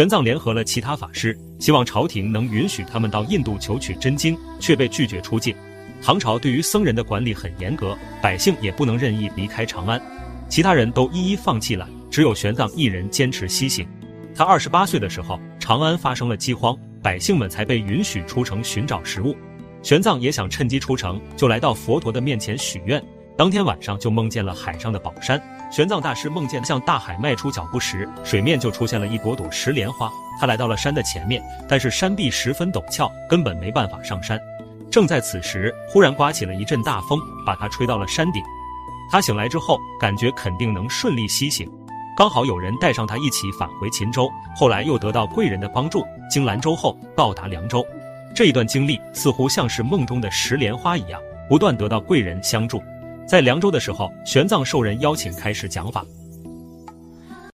玄奘联合了其他法师，希望朝廷能允许他们到印度求取真经，却被拒绝出境。唐朝对于僧人的管理很严格，百姓也不能任意离开长安。其他人都一一放弃了，只有玄奘一人坚持西行。他二十八岁的时候，长安发生了饥荒，百姓们才被允许出城寻找食物。玄奘也想趁机出城，就来到佛陀的面前许愿。当天晚上就梦见了海上的宝山。玄奘大师梦见向大海迈出脚步时，水面就出现了一朵朵石莲花。他来到了山的前面，但是山壁十分陡峭，根本没办法上山。正在此时，忽然刮起了一阵大风，把他吹到了山顶。他醒来之后，感觉肯定能顺利西行。刚好有人带上他一起返回秦州，后来又得到贵人的帮助，经兰州后到达凉州。这一段经历似乎像是梦中的石莲花一样，不断得到贵人相助。在凉州的时候，玄奘受人邀请开始讲法。